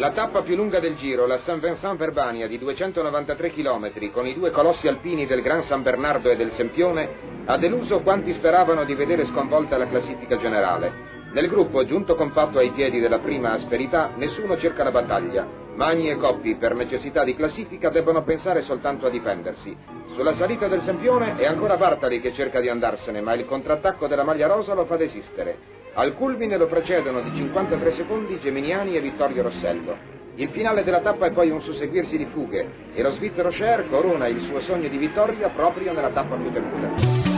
La tappa più lunga del giro, la Saint Vincent Verbania di 293 km, con i due colossi alpini del Gran San Bernardo e del Sempione, ha deluso quanti speravano di vedere sconvolta la classifica generale. Nel gruppo, giunto compatto ai piedi della prima asperità, nessuno cerca la battaglia. Magni e Coppi, per necessità di classifica, debbono pensare soltanto a difendersi. Sulla salita del Sempione è ancora Bartali che cerca di andarsene, ma il contrattacco della maglia rosa lo fa desistere. Al culmine lo precedono di 53 secondi Geminiani e Vittorio Rossello. Il finale della tappa è poi un susseguirsi di fughe e lo svizzero Scher corona il suo sogno di vittoria proprio nella tappa più temuta.